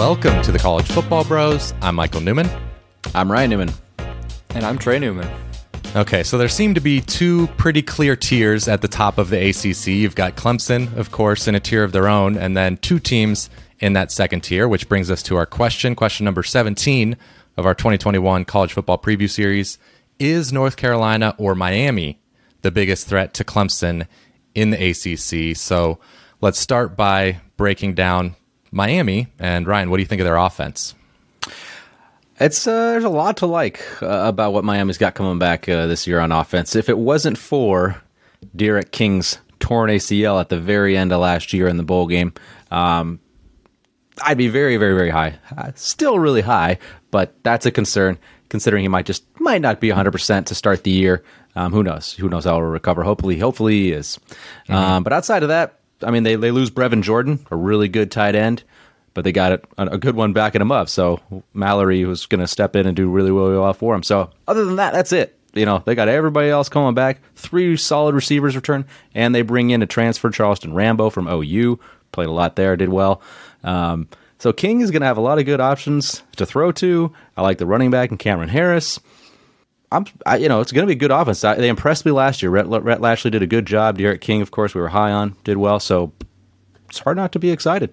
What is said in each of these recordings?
Welcome to the College Football Bros. I'm Michael Newman. I'm Ryan Newman. And I'm Trey Newman. Okay, so there seem to be two pretty clear tiers at the top of the ACC. You've got Clemson, of course, in a tier of their own, and then two teams in that second tier, which brings us to our question. Question number 17 of our 2021 college football preview series Is North Carolina or Miami the biggest threat to Clemson in the ACC? So let's start by breaking down Miami. And Ryan, what do you think of their offense? It's uh, there's a lot to like uh, about what Miami's got coming back uh, this year on offense. If it wasn't for D'Eriq King's torn ACL at the very end of last year in the bowl game, um, I'd be very, very, very high. Uh, still really high, but that's a concern considering he might just might not be 100 percent to start the year. Um, who knows? Who knows how he'll recover? Hopefully, hopefully he is. Mm-hmm. Um, but outside of that, I mean, they they lose Brevin Jordan, a really good tight end but they got a, good one backing him up. So Mallory was going to step in and do really, really well for him. So other than that, that's it. You know, they got everybody else coming back. Three solid receivers return, and they bring in a transfer, Charleston Rambo from OU. Played a lot there, did well. Um, so King is going to have a lot of good options to throw to. I like the running back and Cam'Ron Harris. I'm, I, you know, it's going to be a good offense. I, they impressed me last year. Rhett, Rhett Lashlee did a good job. D'Eriq King, of course, we were high on, did well. So it's hard not to be excited.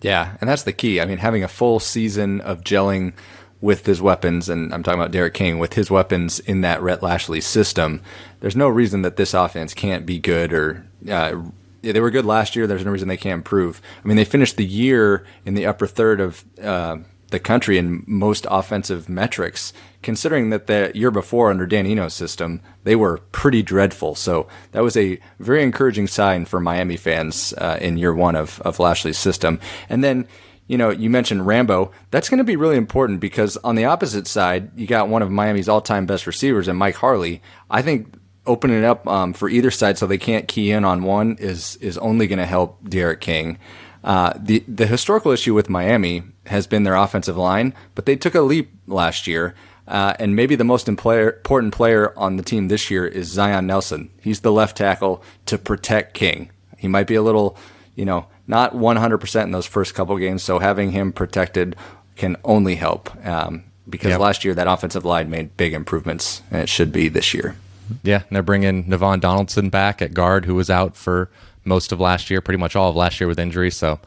Yeah, and that's the key. I mean, having a full season of gelling with his weapons, and I'm talking about D'Eriq King, with his weapons in that Rhett Lashlee system, there's no reason that this offense can't be good or. Uh, they were good last year. There's no reason they can't improve. I mean, they finished the year in the upper third of uh, the country in most offensive metrics, considering that the year before under Dan Enos' system, they were pretty dreadful. So that was a very encouraging sign for Miami fans uh, in year one of, of Lashlee's system. And then, you know, you mentioned Rambo. That's going to be really important because on the opposite side, you got one of Miami's all time best receivers and Mike Harley. I think opening it up um, for either side so they can't key in on one is is only going to help D'Eriq King. Uh, the the historical issue with Miami has been their offensive line, but they took a leap last year. Uh, and maybe the most important player on the team this year is Zion Nelson. He's the left tackle to protect King. He might be a little, you know, not 100% in those first couple games, so having him protected can only help. Um, because yep. last year that offensive line made big improvements, and it should be this year. Yeah, and they're bringing Navaughn Donaldson back at guard, who was out for most of last year, pretty much all of last year with injury. So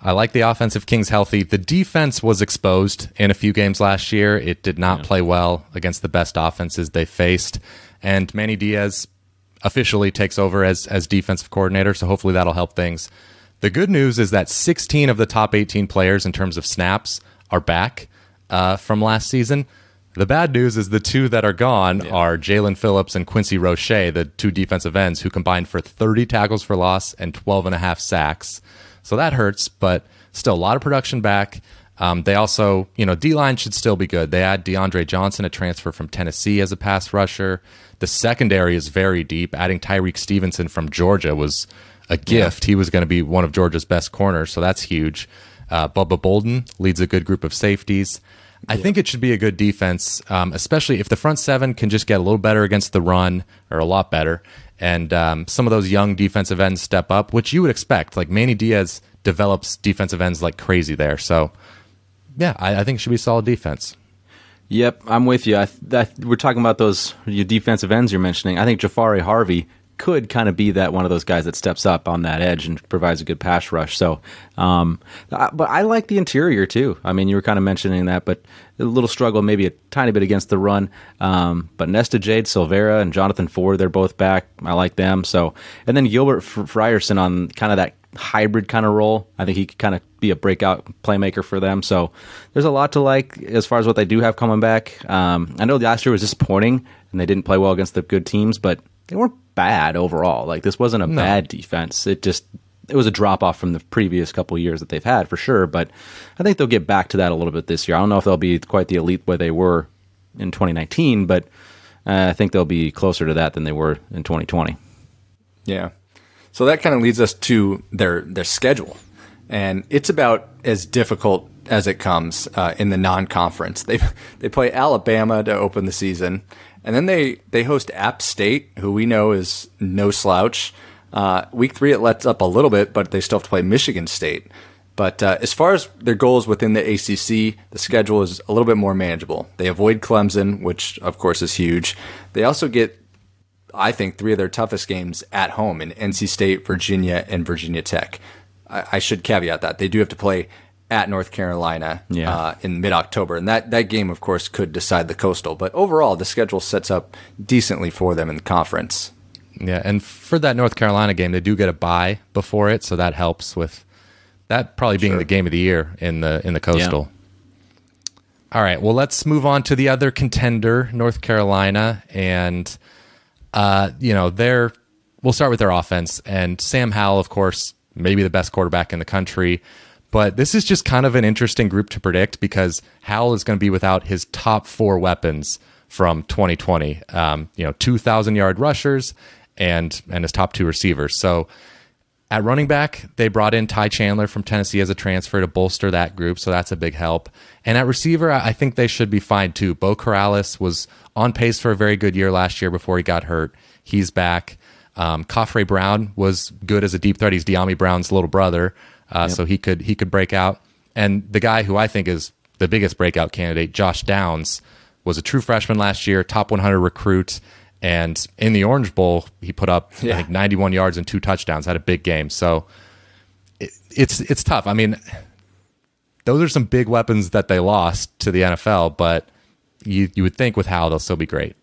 I like the offensive Kings healthy. The defense was exposed in a few games last year. It did not yeah. play well against the best offenses they faced. And Manny Diaz officially takes over as, as defensive coordinator. So hopefully that'll help things. The good news is that 16 of the top 18 players in terms of snaps are back uh, from last season. The bad news is the two that are gone yeah. are Jaelan Phillips and Quincy Roche, the two defensive ends who combined for 30 tackles for loss and 12 and a half sacks. So that hurts, but still a lot of production back. Um, they also, you know, D line should still be good. They add DeAndre Johnson, a transfer from Tennessee, as a pass rusher. The secondary is very deep. Adding Tyrique Stevenson from Georgia was a gift. Yeah. He was going to be one of Georgia's best corners, so that's huge. Uh, Bubba Bolden leads a good group of safeties. I yeah. think it should be a good defense, um, especially if the front seven can just get a little better against the run, or a lot better, and um, some of those young defensive ends step up, which you would expect. Like Manny Diaz develops defensive ends like crazy there. So, yeah, I, I think it should be solid defense. Yep, I'm with you. I, that, we're talking about those your defensive ends you're mentioning. I think Jahfari Harvey could kind of be that one of those guys that steps up on that edge and provides a good pass rush. So, um, but I like the interior too. I mean, you were kind of mentioning that, but a little struggle, maybe a tiny bit against the run. Um, but Nesta Jade Silvera and Jonathan Ford, they're both back. I like them. So, and then Gilbert Frierson on kind of that hybrid kind of role. I think he could kind of be a breakout playmaker for them. So there's a lot to like as far as what they do have coming back. Um, I know last year was disappointing and they didn't play well against the good teams, but they weren't bad overall. Like this wasn't a no. bad defense. It just it was a drop off from the previous couple years that they've had for sure. But I think they'll get back to that a little bit this year. I don't know if they'll be quite the elite where they were in 2019, but uh, I think they'll be closer to that than they were in 2020. Yeah. So that kind of leads us to their their schedule, and it's about as difficult as it comes uh, in the non-conference. They they play Alabama to open the season. And then they, they host App State, who we know is no slouch. Uh, week three, it lets up a little bit, but they still have to play Michigan State. But uh, as far as their goals within the ACC, the schedule is a little bit more manageable. They avoid Clemson, which of course is huge. They also get, I think, three of their toughest games at home in NC State, Virginia, and Virginia Tech. I, I should caveat that they do have to play at North Carolina Yeah. uh, in mid October, and that that game, of course, could decide the coastal. But overall, the schedule sets up decently for them in the conference. Yeah, and for that North Carolina game, they do get a bye before it, so that helps with that probably being Sure. the game of the year in the in the coastal. All right, well, let's move on to the other contender, North Carolina, and uh, you know, they're we'll start with their offense and Sam Howell, of course, maybe the best quarterback in the country. But this is just kind of an interesting group to predict because Howell is going to be without his top four weapons from 2020. Um, you know, 2,000 yard rushers and and his top two receivers. So at running back, they brought in Ty Chandler from Tennessee as a transfer to bolster that group, so that's a big help. And at receiver, I I think they should be fine too. Beau Corrales was on pace for a very good year last year before he got hurt. He's back. Um, Khafre Brown was good as a deep threat. He's Dyami Brown's little brother, uh, so he could he could break out. And the guy who I think is the biggest breakout candidate, Josh Downs, was a true freshman last year, top 100 recruit. And in the Orange Bowl, he put up I think 91 yards and two touchdowns. Had a big game. So it, it's it's tough. I mean, those are some big weapons that they lost to the NFL, but you you would think with Howell they'll still be great.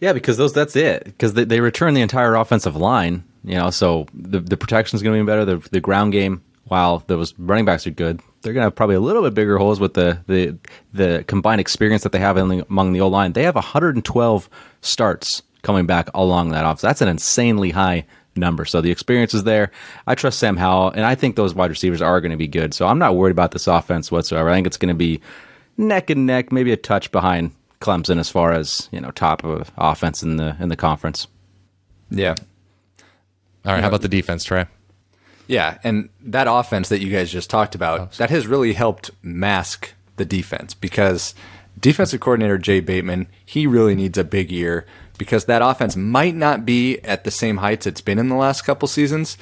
Yeah, because those that's it. Because they, they return the entire offensive line, you know, so the the protection is going to be better. The the ground game, while those running backs are good, they're going to have probably a little bit bigger holes with the the the combined experience that they have the, among the O line. They have 112 starts coming back along that offense. That's an insanely high number. So the experience is there. I trust Sam Howell, and I think those wide receivers are going to be good. So I'm not worried about this offense whatsoever. I think it's going to be neck and neck, maybe a touch behind Clemson as far as you know top of offense in the in the conference. Yeah. All right, how about the defense, Trey? Yeah, and that offense that you guys just talked about, that has really helped mask the defense because defensive coordinator Jay Bateman, he really needs a big year because that offense might not be at the same heights it's been in the last couple seasons.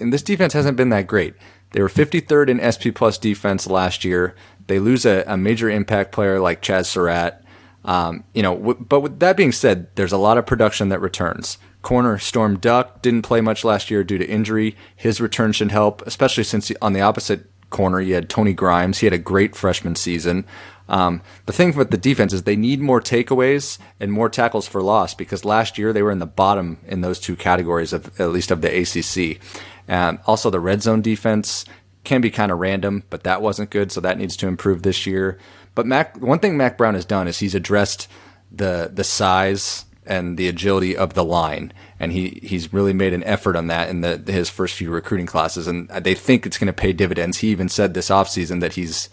And this defense hasn't been that great. They were 53rd in SP plus defense last year. They lose a, a major impact player like Chazz Surratt. Um, you know, w- but with that being said, there's a lot of production that returns. Corner Storm Duck didn't play much last year due to injury. His return should help, especially since on the opposite corner you had Tony Grimes. He had a great freshman season. Um, the thing with the defense is they need more takeaways and more tackles for loss because last year they were in the bottom in those two categories of at least of the ACC. Um, also, the red zone defense can be kind of random, but that wasn't good, so that needs to improve this year. But Mack, one thing Mack Brown has done is he's addressed the the size and the agility of the line, and he he's really made an effort on that in the his first few recruiting classes, and they think it's going to pay dividends. He even said this offseason that he's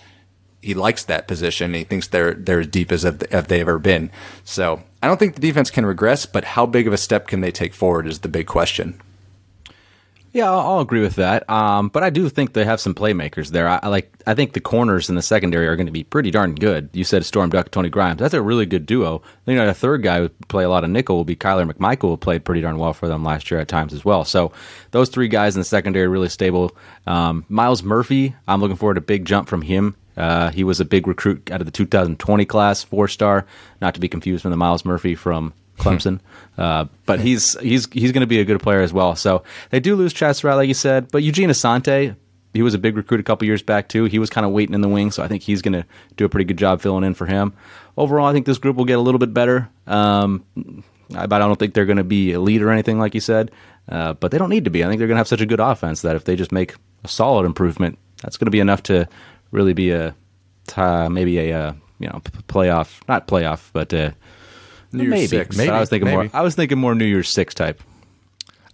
he likes that position. He thinks they're they're as deep as have have they ever been. So I don't think the defense can regress, but how big of a step can they take forward is the big question. Yeah, I'll, I'll agree with that. Um, but I do think they have some playmakers there. I, I like. I think the corners in the secondary are going to be pretty darn good. You said Storm Duck, Tony Grimes. That's a really good duo. You know, the third guy who play a lot of nickel will be Kyler McMichael, who played pretty darn well for them last year at times as well. So those three guys in the secondary are really stable. Um, Myles Murphy, I'm looking forward to a big jump from him. Uh, he was a big recruit out of the 2020 class, four star, not to be confused from the Myles Murphy from Clemson. Uh, but he's he's he's going to be a good player as well. So they do lose Chazz Surratt, like you said, but Eugene Asante, he was a big recruit a couple years back too. He was kind of waiting in the wings, so I think he's going to do a pretty good job filling in for him. Overall, I think this group will get a little bit better. Um, I- but I don't think they're going to be elite or anything like you said. Uh, but they don't need to be. I think they're going to have such a good offense that if they just make a solid improvement, that's going to be enough to really be a uh, maybe a uh, you know p- playoff, not playoff, but uh, New Year's maybe. Six. But I was thinking more. I was thinking more New Year's Six type.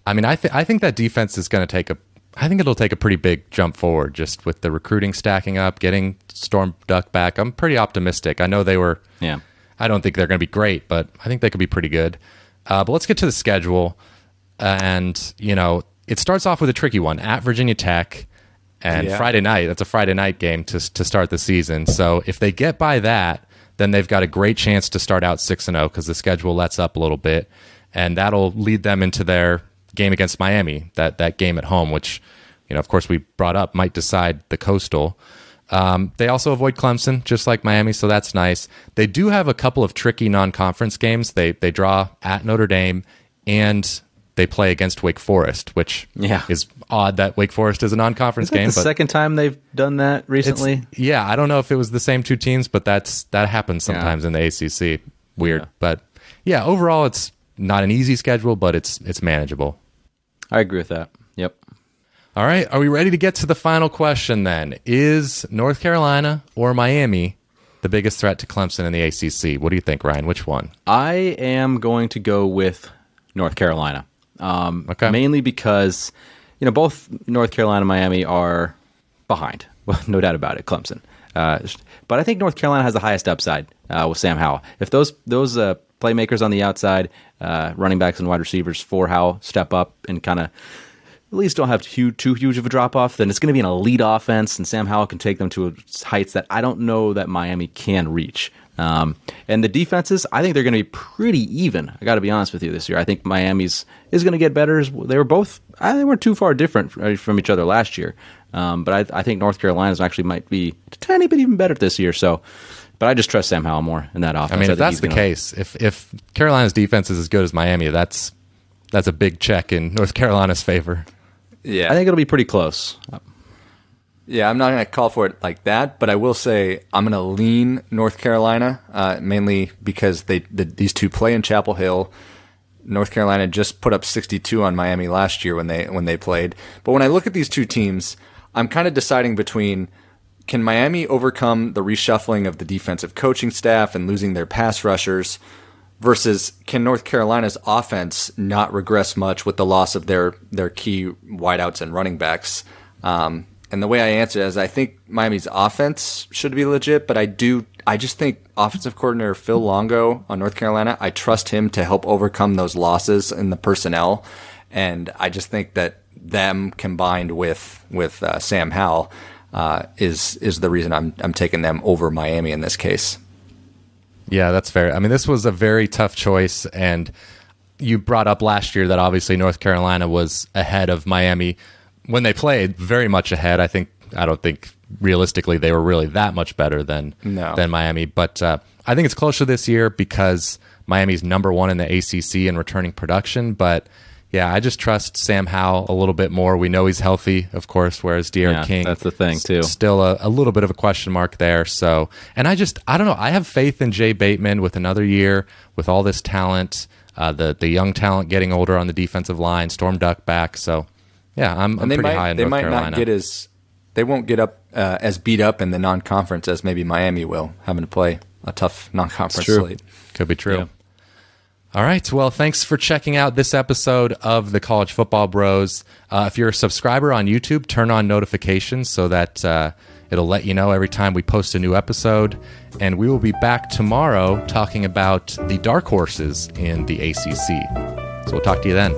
I mean, I th- I think that defense is going to take a. I think it'll take a pretty big jump forward just with the recruiting stacking up, getting Storm Duck back. I'm pretty optimistic. I know they were. Yeah. I don't think they're going to be great, but I think they could be pretty good. Uh, but let's get to the schedule, and you know, it starts off with a tricky one at Virginia Tech, and Yeah. Friday night. That's a Friday night game to to start the season. So if they get by that, then they've got a great chance to start out six and zero because the schedule lets up a little bit, and that'll lead them into their game against Miami. That that game at home, which you know, of course, we brought up might decide the Coastal. Um, they also avoid Clemson, just like Miami, so that's nice. They do have a couple of tricky non-conference games. They they draw at Notre Dame and they play against Wake Forest, which Yeah. is odd that Wake Forest is a non-conference game. the but second time they've done that recently? yeah, I don't know if it was the same two teams, but that's that happens sometimes in the ACC. Weird, Yeah. but yeah, overall it's not an easy schedule, but it's it's manageable. I agree with that. Yep. All right, are we ready to get to the final question then? Is North Carolina or Miami the biggest threat to Clemson in the ACC? What do you think, Ryan? Which one? I am going to go with North Carolina. Um, Okay. Mainly because, you know, both North Carolina and Miami are behind. Well, no doubt about it, Clemson. Uh, but I think North Carolina has the highest upside uh, with Sam Howell. If those those uh, playmakers on the outside, uh, running backs and wide receivers for Howell step up and kind of at least don't have too, too huge of a drop off, then it's going to be an elite offense, and Sam Howell can take them to heights that I don't know that Miami can reach. Um, and the defenses, I think they're going to be pretty even. I got to be honest with you this year. I think Miami's is going to get better. as- They were both, I they weren't too far different from each other last year. Um, but I, I think North Carolina's actually might be a tiny bit even better this year. So, but I just trust Sam Howell more in that offense. I mean, if think that's the gonna- case, if if Carolina's defense is as good as Miami, that's that's a big check in North Carolina's favor. Yeah, I think it'll be pretty close. Yeah, I'm not going to call for it like that, but I will say I'm going to lean North Carolina, uh, mainly because they the, these two play in Chapel Hill. North Carolina just put up 62 on Miami last year when they when they played. But when I look at these two teams, I'm kind of deciding between can Miami overcome the reshuffling of the defensive coaching staff and losing their pass rushers versus can North Carolina's offense not regress much with the loss of their their key wideouts and running backs? Um, and the way I answer is I think Miami's offense should be legit, but I do I just think offensive coordinator Phil Longo on North Carolina, I trust him to help overcome those losses in the personnel, and I just think that them combined with with uh, Sam Howell uh, is is the reason I'm I'm taking them over Miami in this case. Yeah, that's fair. I mean, this was a very tough choice, and you brought up last year that obviously North Carolina was ahead of Miami when they played, very much ahead. I think I don't think realistically they were really that much better than No. than Miami, but uh, I think it's closer this year because Miami's number one in the ACC in returning production. But yeah, I just trust Sam Howell a little bit more. We know he's healthy, of course, whereas D'Eriq Yeah, King that's the thing, too. still a, a little bit of a question mark there. So, and I just, I don't know. I have faith in Jay Bateman with another year, with all this talent, uh, the the young talent getting older on the defensive line, Storm Duck back. So, yeah, I'm, I'm they pretty might high in they North might Carolina. not get as they won't get up uh, as beat up in the non-conference as maybe Miami will, having to play a tough non-conference slate. Could be true. Yeah. All right. Well, thanks for checking out this episode of the College Football Bros. Uh, if you're a subscriber on YouTube, turn on notifications so that uh, it'll let you know every time we post a new episode. And we will be back tomorrow talking about the dark horses in the ACC. So we'll talk to you then.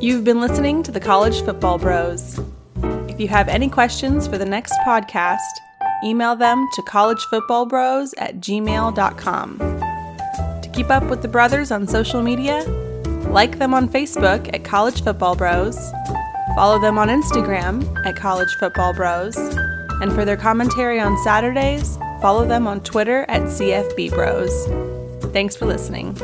You've been listening to the College Football Bros. If you have any questions for the next podcast, email them to collegefootballbros at gmail.com. Keep up with the brothers on social media, like them on Facebook at College Football Bros, follow them on Instagram at College Football Bros, and for their commentary on Saturdays, follow them on Twitter at CFB Bros. Thanks for listening.